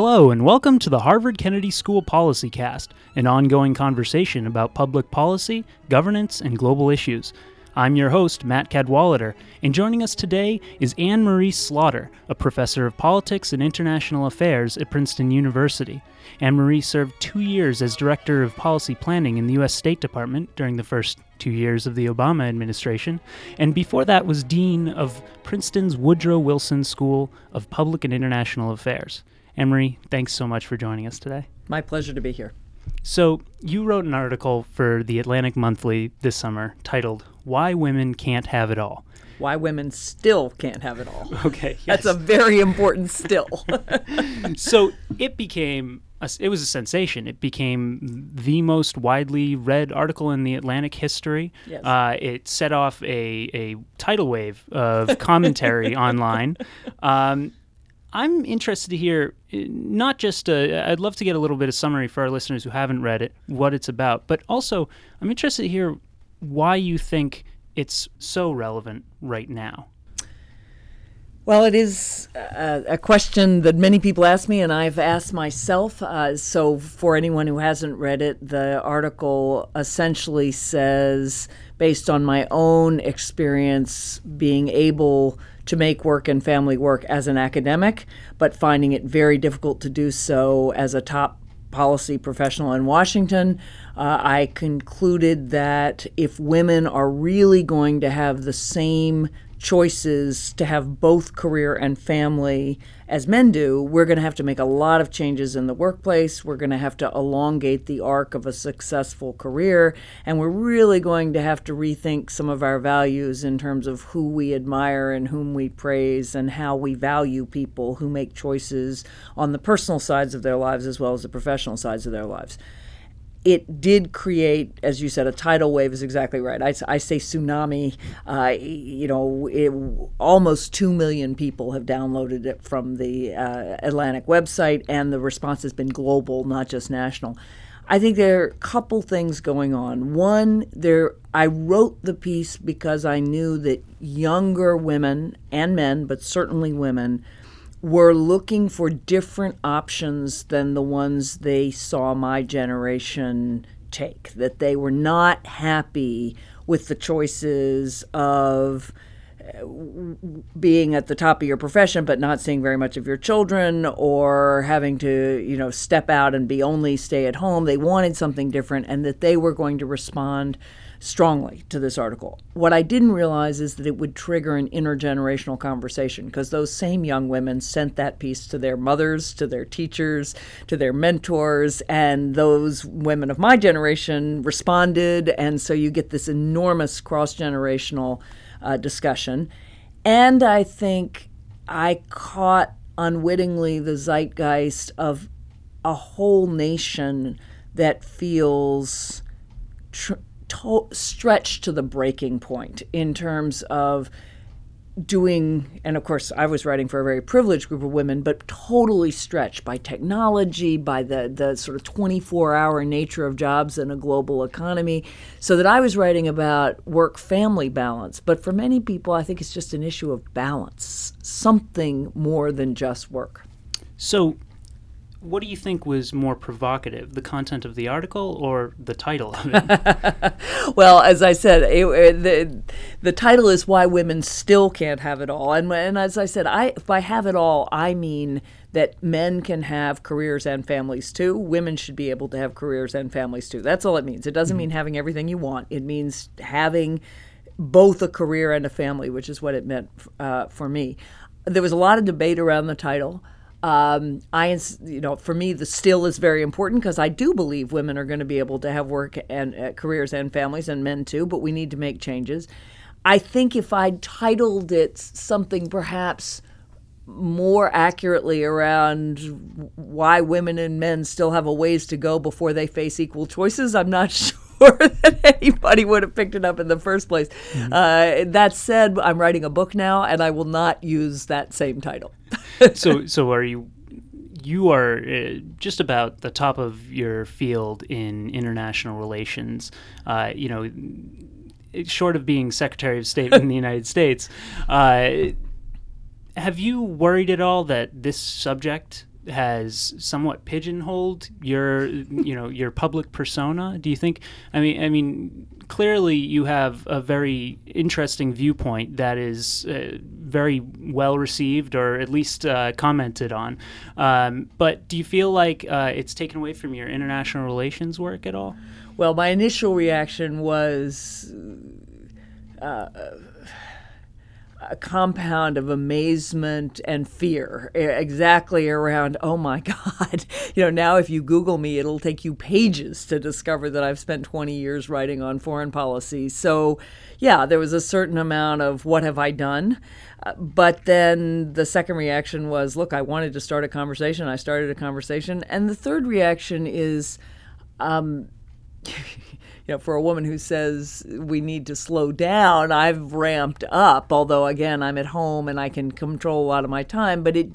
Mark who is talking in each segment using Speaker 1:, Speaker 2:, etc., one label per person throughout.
Speaker 1: Hello, and welcome to the Harvard Kennedy School Policy Cast, an ongoing conversation about public policy, governance, and global issues. I'm your host, Matt Cadwallader, and joining us today is Anne Marie Slaughter, a professor of politics and international affairs at Princeton University. Anne Marie served two years as director of policy planning in the U.S. State Department during the first two years of the Obama administration, and before that was dean of Princeton's Woodrow Wilson School of Public and International Affairs. Marie, thanks so much for joining us today.
Speaker 2: My pleasure to be here.
Speaker 1: So, you wrote an article for the Atlantic Monthly this summer titled Why Women Can't Have It All.
Speaker 2: Why women still can't have it all.
Speaker 1: Okay,
Speaker 2: That's a very important still.
Speaker 1: so it became a, it was a sensation. It became the most widely read article in the Atlantic history.
Speaker 2: Yes.
Speaker 1: Uh, it set off a, a tidal wave of commentary online. Um, I'm interested to hear uh, not just i I'd love to get a little bit of summary for our listeners who haven't read it, what it's about, but also I'm interested to hear why you think it's so relevant right now.
Speaker 2: Well, it is a, a, question that many people ask me, and I've asked myself. Uh, so, for anyone who hasn't read it, the article essentially says, based on my own experience being able to make work and family work as an academic, but finding it very difficult to do so as a top policy professional in Washington, uh, I concluded that if women are really going to have the same choices to have both career and family as men do, we're going to have to make a lot of changes in the workplace. We're going to have to elongate the arc of a successful career. And we're really going to have to rethink some of our values in terms of who we admire and whom we praise and how we value people who make choices on the personal sides of their lives as well as the professional sides of their lives it did create, as you said, a tidal wave is exactly right. I, I say tsunami. Uh, you know, it, almost 2 million people have downloaded it from the uh, Atlantic website, and the response has been global, not just national. I think there are a couple things going on. One, there I wrote the piece because I knew that younger women and men, but certainly women, were looking for different options than the ones they saw my generation take, that they were not happy with the choices of uh, being at the top of your profession but not seeing very much of your children or having to you know step out and be only stay at home. They wanted something different and that they were going to respond strongly to this article. What I didn't realize is that it would trigger an intergenerational conversation because those same young women sent that piece to their mothers, to their teachers, to their mentors, and those women of my generation responded. And so you get this enormous cross generational uh, discussion. And I think I caught unwittingly the zeitgeist of a whole nation that feels. To- stretched to the breaking point in terms of doing, and of course, I was writing for a very privileged group of women, but totally stretched by technology, by the, the sort of 24 hour nature of jobs in a global economy, so that I was writing about work family balance. But for many people, I think it's just an issue of balance, something more than just work.
Speaker 1: So, what do you think was more provocative, the content of the article or the title of it?
Speaker 2: well, as I said, it, it, the the title is why women still can't have it all, and and as I said, I by have it all, I mean that men can have careers and families too. Women should be able to have careers and families too. That's all it means. It doesn't mm-hmm. mean having everything you want. It means having both a career and a family, which is what it meant uh, for me. There was a lot of debate around the title. Um, I, you know, for me, the still is very important because I do believe women are going to be able to have work and uh, careers and families, and men too. But we need to make changes. I think if I'd titled it something perhaps more accurately around why women and men still have a ways to go before they face equal choices, I'm not sure that anybody would have picked it up in the first place. Mm-hmm. Uh, that said, I'm writing a book now, and I will not use that same title.
Speaker 1: so, so are you? You are uh, just about the top of your field in international relations. Uh, you know, short of being Secretary of State in the United States, uh, have you worried at all that this subject has somewhat pigeonholed your you know your public persona? Do you think? I mean, I mean, clearly you have a very interesting viewpoint that is uh, very well received or at least uh, commented on. Um, but do you feel like uh, it's taken away from your international relations work at all?
Speaker 2: Well, my initial reaction was uh, a compound of amazement and fear exactly around oh my god. You know now if you google me it'll take you pages to discover that i've spent 20 years writing on foreign policy. So yeah there was a certain amount of what have i done? Uh, but then the second reaction was look i wanted to start a conversation. I started a conversation. And the third reaction is um, you know, for a woman who says we need to slow down, I've ramped up. Although again, I'm at home and I can control a lot of my time, but it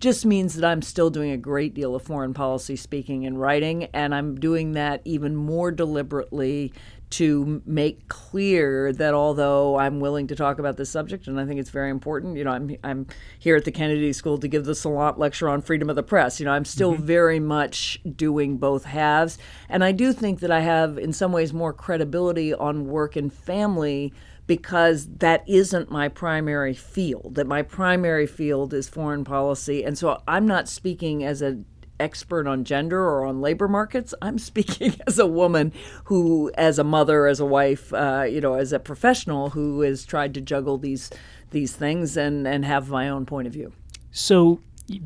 Speaker 2: just means that I'm still doing a great deal of foreign policy speaking and writing, and I'm doing that even more deliberately to make clear that although I'm willing to talk about this subject and I think it's very important, you know, I'm I'm here at the Kennedy School to give the Salant lecture on freedom of the press. You know, I'm still mm-hmm. very much doing both halves, and I do think that I have in some ways more credibility on work and family because that isn't my primary field. That my primary field is foreign policy, and so I'm not speaking as a expert on gender or on labor markets. I'm speaking as a woman who, as a mother, as a wife, uh, you know, as a professional who has tried to juggle these these things and and have my own point of view.
Speaker 1: So.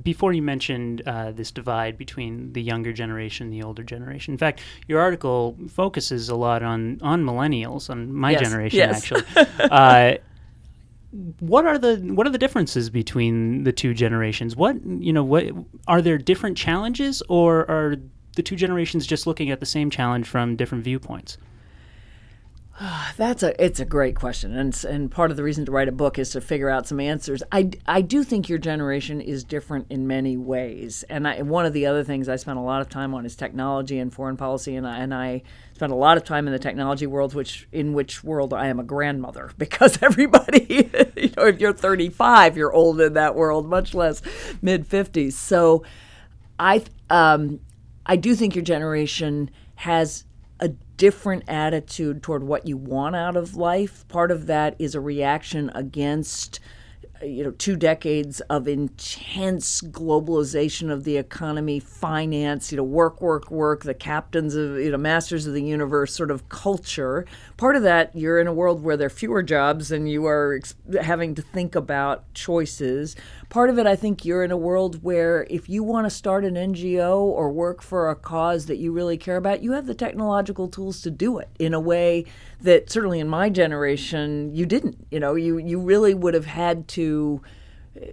Speaker 1: Before you mentioned uh, this divide between the younger generation and the older generation, in fact, your article focuses a lot on on millennials, on my
Speaker 2: yes.
Speaker 1: generation,
Speaker 2: yes.
Speaker 1: actually. uh, what are the what are the differences between the two generations? What you know, what are there different challenges, or are the two generations just looking at the same challenge from different viewpoints?
Speaker 2: That's a it's a great question, and and part of the reason to write a book is to figure out some answers. I, I do think your generation is different in many ways, and I, one of the other things I spent a lot of time on is technology and foreign policy, and I, and I spent a lot of time in the technology world, which in which world I am a grandmother because everybody, you know, if you're 35, you're old in that world, much less mid 50s. So, I um, I do think your generation has a different attitude toward what you want out of life. Part of that is a reaction against you know two decades of intense globalization of the economy finance you know work work work the captains of you know masters of the universe sort of culture part of that you're in a world where there are fewer jobs and you are ex- having to think about choices part of it i think you're in a world where if you want to start an ngo or work for a cause that you really care about you have the technological tools to do it in a way that certainly in my generation you didn't. You know, you you really would have had to uh,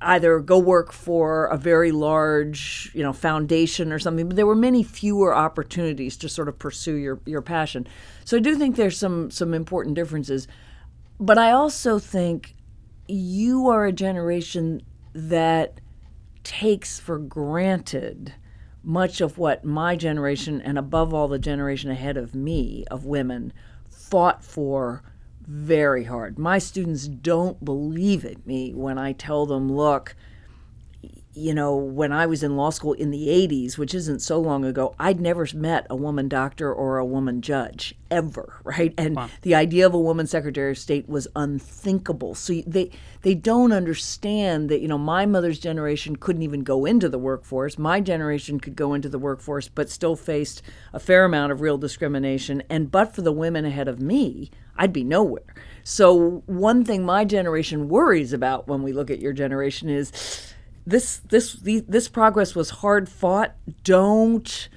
Speaker 2: either go work for a very large, you know, foundation or something, but there were many fewer opportunities to sort of pursue your your passion. So I do think there's some some important differences. But I also think you are a generation that takes for granted much of what my generation and above all the generation ahead of me of women fought for very hard. My students don't believe it me when I tell them, look, you know, when I was in law school in the 80s, which isn't so long ago, I'd never met a woman doctor or a woman judge ever, right? And wow. the idea of a woman secretary of state was unthinkable. So they they don't understand that, you know, my mother's generation couldn't even go into the workforce. My generation could go into the workforce but still faced a fair amount of real discrimination and but for the women ahead of me, I'd be nowhere. So one thing my generation worries about when we look at your generation is this this this progress was hard fought. Don't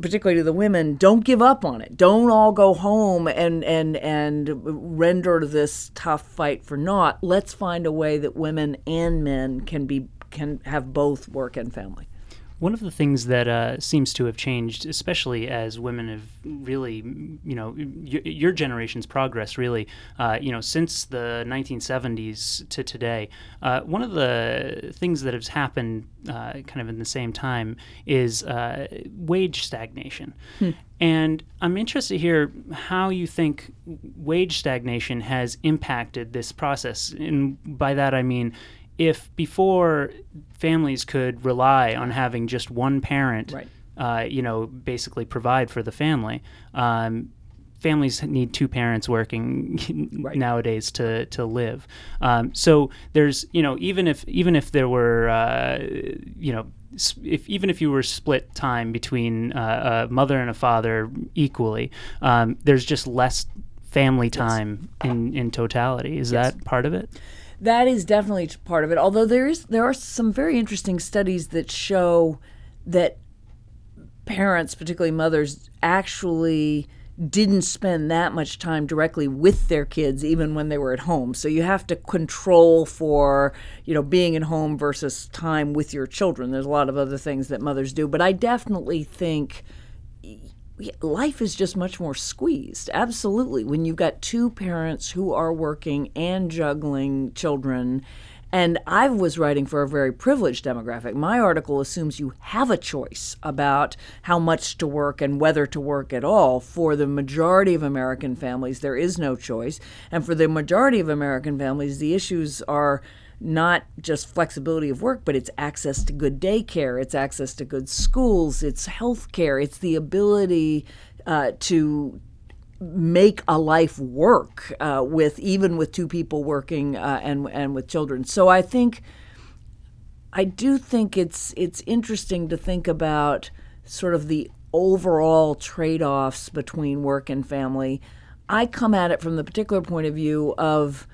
Speaker 2: particularly to the women, don't give up on it. Don't all go home and and and render this tough fight for naught. Let's find a way that women and men can be can have both work and family.
Speaker 1: One of the things that uh, seems to have changed, especially as women have really, you know, y- your generation's progress really, uh, you know, since the 1970s to today, uh, one of the things that has happened uh, kind of in the same time is uh, wage stagnation. Hmm. And I'm interested to hear how you think wage stagnation has impacted this process. And by that I mean, if before families could rely on having just one parent,
Speaker 2: Right.
Speaker 1: uh, you know, basically provide for the family. Um, families need two parents working
Speaker 2: Right.
Speaker 1: nowadays to to live. Um, so there's you know even if even if there were uh, you know if even if you were split time between uh, a mother and a father equally, um, there's just less family time in in totality. Is that part of it?
Speaker 2: That is definitely part of it. Although there is there are some very interesting studies that show that parents, particularly mothers, actually didn't spend that much time directly with their kids even when they were at home. So you have to control for, you know, being at home versus time with your children. There's a lot of other things that mothers do, but I definitely think life is just much more squeezed. Absolutely. When you've got two parents who are working and juggling children. And I was writing for a very privileged demographic. My article assumes you have a choice about how much to work and whether to work at all. For the majority of American families, there is no choice. And for the majority of American families, the issues are not just flexibility of work, but it's access to good daycare, it's access to good schools, it's health care, it's the ability uh, to make a life work uh, with even with two people working uh, and and with children. So I think I do think it's it's interesting to think about sort of the overall trade-offs between work and family. I come at it from the particular point of view of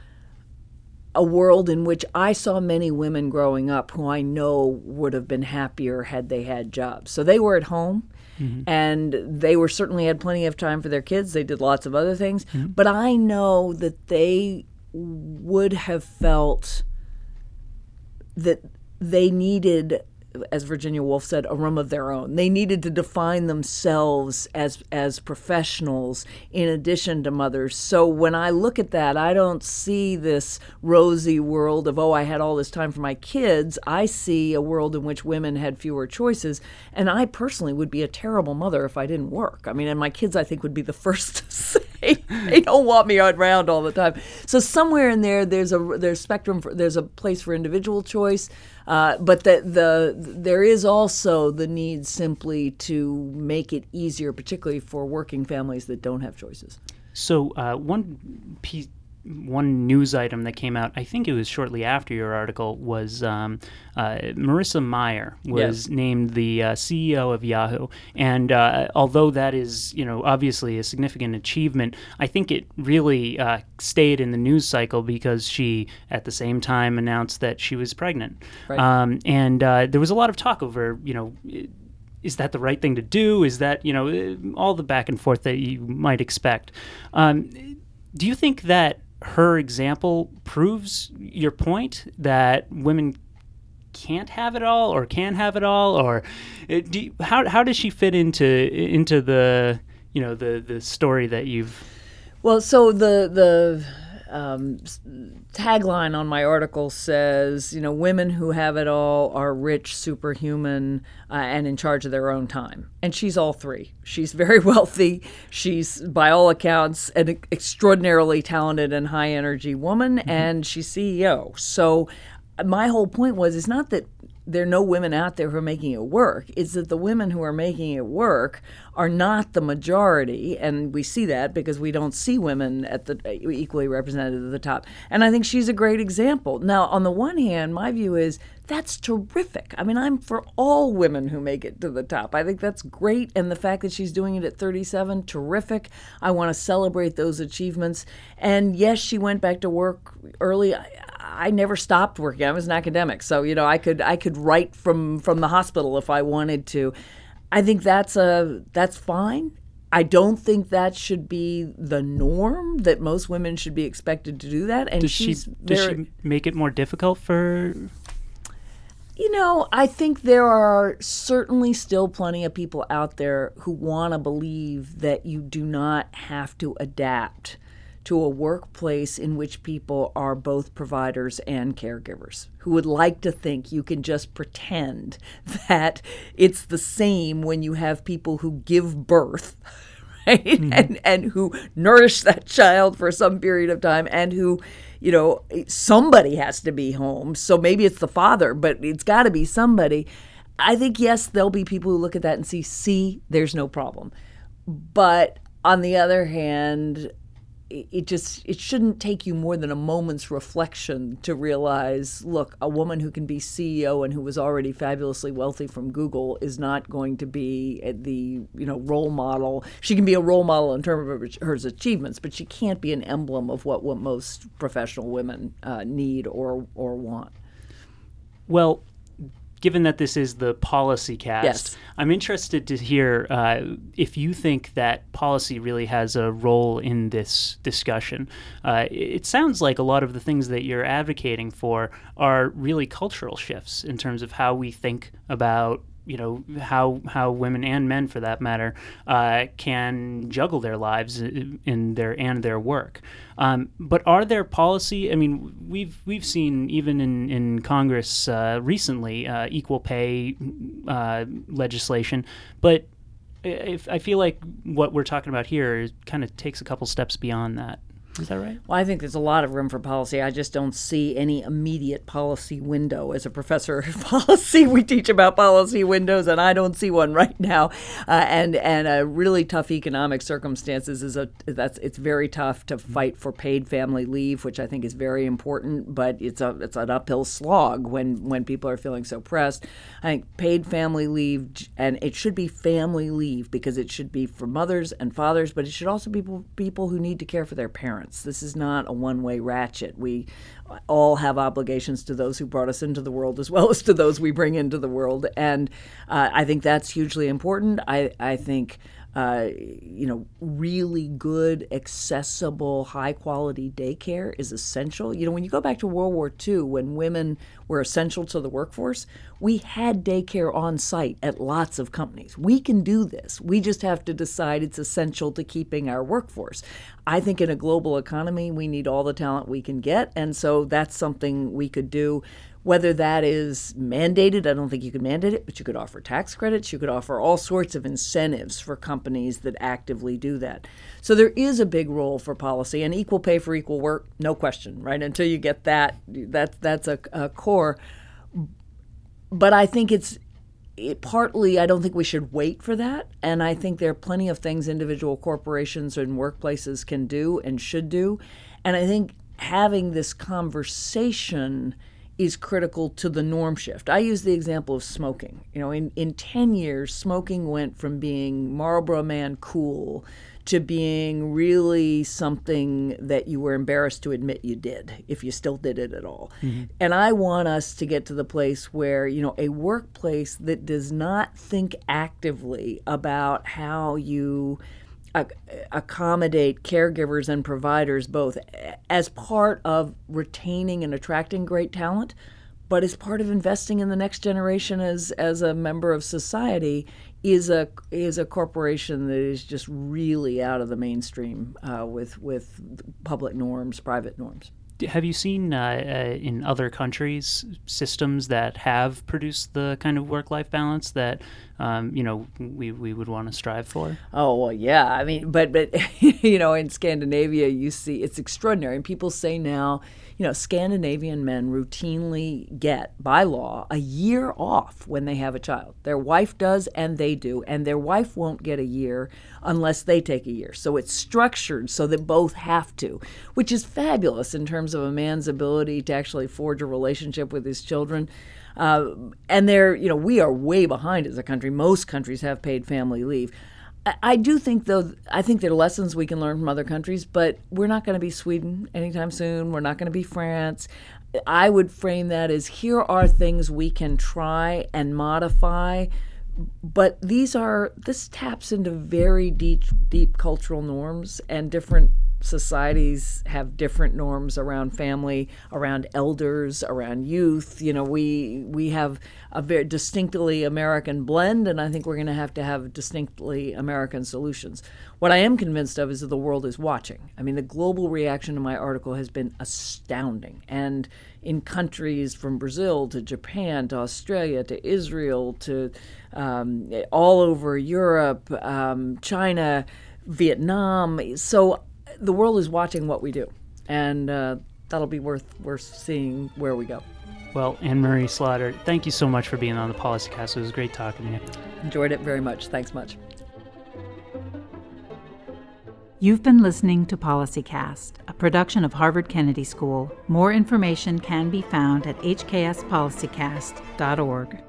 Speaker 2: a world in which I saw many women growing up who I know would have been happier had they had jobs. So they were at home mm-hmm. and they were certainly had plenty of time for their kids. They did lots of other things, mm-hmm. but I know that they would have felt that they needed as Virginia Woolf said, a room of their own. They needed to define themselves as as professionals in addition to mothers. So when I look at that, I don't see this rosy world of oh, I had all this time for my kids. I see a world in which women had fewer choices, and I personally would be a terrible mother if I didn't work. I mean, and my kids I think would be the first to say they don't want me around all the time. So somewhere in there, there's a there's spectrum. For, there's a place for individual choice. Uh, but the, the there is also the need simply to make it easier, particularly for working families that don't have choices.
Speaker 1: So uh, one piece, one news item that came out, I think it was shortly after your article, was um, uh, Marissa Mayer was
Speaker 2: Yes.
Speaker 1: named the uh, CEO of Yahoo, and uh, although that is, you know, obviously a significant achievement, I think it really uh, stayed in the news cycle because she, at the same time, announced that she was pregnant,
Speaker 2: Right.
Speaker 1: um, and uh, there was a lot of talk over, you know is that the right thing to do? Is that you know all the back and forth that you might expect? Um, do you think that her example proves your point that women can't have it all or can have it all, or eh, do you, how how does she fit into into the you know the the story that you've
Speaker 2: Well, so the the um, tagline on my article says, you know, women who have it all are rich, superhuman, uh, and in charge of their own time. And she's all three. She's very wealthy. She's, by all accounts, an extraordinarily talented and high energy woman, and she's CEO. So my whole point was, it's not that there are no women out there who are making it work. It's that the women who are making it work are not the majority, and we see that because we don't see women at the uh, equally represented at the top. And I think she's a great example. Now, on the one hand, my view is that's terrific. I mean, I'm for all women who make it to the top. I think that's great, and the fact that she's doing it at 37, terrific. I want to celebrate those achievements. And yes, she went back to work early. I, I never stopped working. I was an academic, so you know I could I could write from from the hospital if I wanted to. I think that's a that's fine. I don't think that should be the norm. That most women should be expected to do that. And
Speaker 1: does she does she make it more difficult for
Speaker 2: you know, I think there are certainly still plenty of people out there who want to believe that you do not have to adapt to a workplace in which people are both providers and caregivers, who would like to think you can just pretend that it's the same when you have people who give birth right? Mm-hmm. And and who nourish that child for some period of time and who you know somebody has to be home so maybe it's the father but it's got to be somebody i think yes there'll be people who look at that and see see there's no problem but on the other hand it just it shouldn't take you more than a moment's reflection to realize look a woman who can be ceo and who was already fabulously wealthy from google is not going to be the you know role model. She can be a role model in terms of her achievements but she can't be an emblem of what, what most professional women uh, need or or want.
Speaker 1: Well given that this is the policy cast,
Speaker 2: yes.
Speaker 1: I'm interested to hear uh, if you think that policy really has a role in this discussion. Uh, it sounds like a lot of the things that you're advocating for are really cultural shifts in terms of how we think about you know how how women and men for that matter uh, can juggle their lives in their and their work. Um, but are there policy? I mean, we've we've seen even in in Congress uh, recently uh, equal pay uh, legislation, but if, I feel like what we're talking about here kind of takes a couple steps beyond that. Is that right?
Speaker 2: Well, I think there's a lot of room for policy. I just don't see any immediate policy window. As a professor of policy, we teach about policy windows, and I don't see one right now. Uh, and and a really tough economic circumstances is a that's it's very tough to fight for paid family leave, which I think is very important. But it's a it's an uphill slog when when people are feeling so pressed. I think paid family leave, and it should be family leave because it should be for mothers and fathers, but it should also be people people who need to care for their parents parents. This is not a one way ratchet. We all have obligations to those who brought us into the world as well as to those we bring into the world. And uh, I think that's hugely important. I, I think uh, you know, really good, accessible, high quality daycare is essential. You know, when you go back to World War II, when women were essential to the workforce, we had daycare on site at lots of companies. We can do this. We just have to decide it's essential to keeping our workforce. I think in a global economy, we need all the talent we can get. And so that's something we could do whether that is mandated, I don't think you can mandate it, but you could offer tax credits. You could offer all sorts of incentives for companies that actively do that. So there is a big role for policy and equal pay for equal work, no question, right? Until you get that, that that's a, a core. But I think it's it, partly I don't think we should wait for that. And I think there are plenty of things individual corporations and workplaces can do and should do. And I think having this conversation is critical to the norm shift. I use the example of smoking. You know, in, in 10 years, smoking went from being Marlboro Man cool to being really something that you were embarrassed to admit you did, if you still did it at all. Mm-hmm. And I want us to get to the place where, you know, a workplace that does not think actively about how you accommodate caregivers and providers both as part of retaining and attracting great talent, but as part of investing in the next generation as as a member of society is a is a corporation that is just really out of the mainstream uh, with with public norms, private norms
Speaker 1: have you seen uh, uh, in other countries systems that have produced the kind of work-life balance that um, you know we, we would want to strive for?
Speaker 2: Oh well, yeah. I mean, but but you know, in Scandinavia, you see it's extraordinary, and people say now you know, Scandinavian men routinely get, by law, a year off when they have a child. Their wife does, and they do, and their wife won't get a year unless they take a year. So it's structured so that both have to, which is fabulous in terms of a man's ability to actually forge a relationship with his children. Uh, and they're, you know, we are way behind as a country. Most countries have paid family leave. I do think, though, I think there are lessons we can learn from other countries, but we're not going to be Sweden anytime soon. We're not going to be France. I would frame that as here are things we can try and modify, but these are, this taps into very deep, deep cultural norms and different societies have different norms around family, around elders, around youth. You know, we we have a very distinctly American blend, and I think we're going to have to have distinctly American solutions. What I am convinced of is that the world is watching. I mean, the global reaction to my article has been astounding, and in countries from Brazil to Japan to Australia to Israel to um, all over Europe, um, China Vietnam. So the world is watching what we do, and uh, that'll be worth worth seeing where we go.
Speaker 1: Well, Anne Marie Slaughter, thank you so much for being on the PolicyCast. It was great talking to you.
Speaker 2: Enjoyed it very much. Thanks much.
Speaker 3: You've been listening to PolicyCast, a production of Harvard Kennedy School. More information can be found at hkspolicycast.org.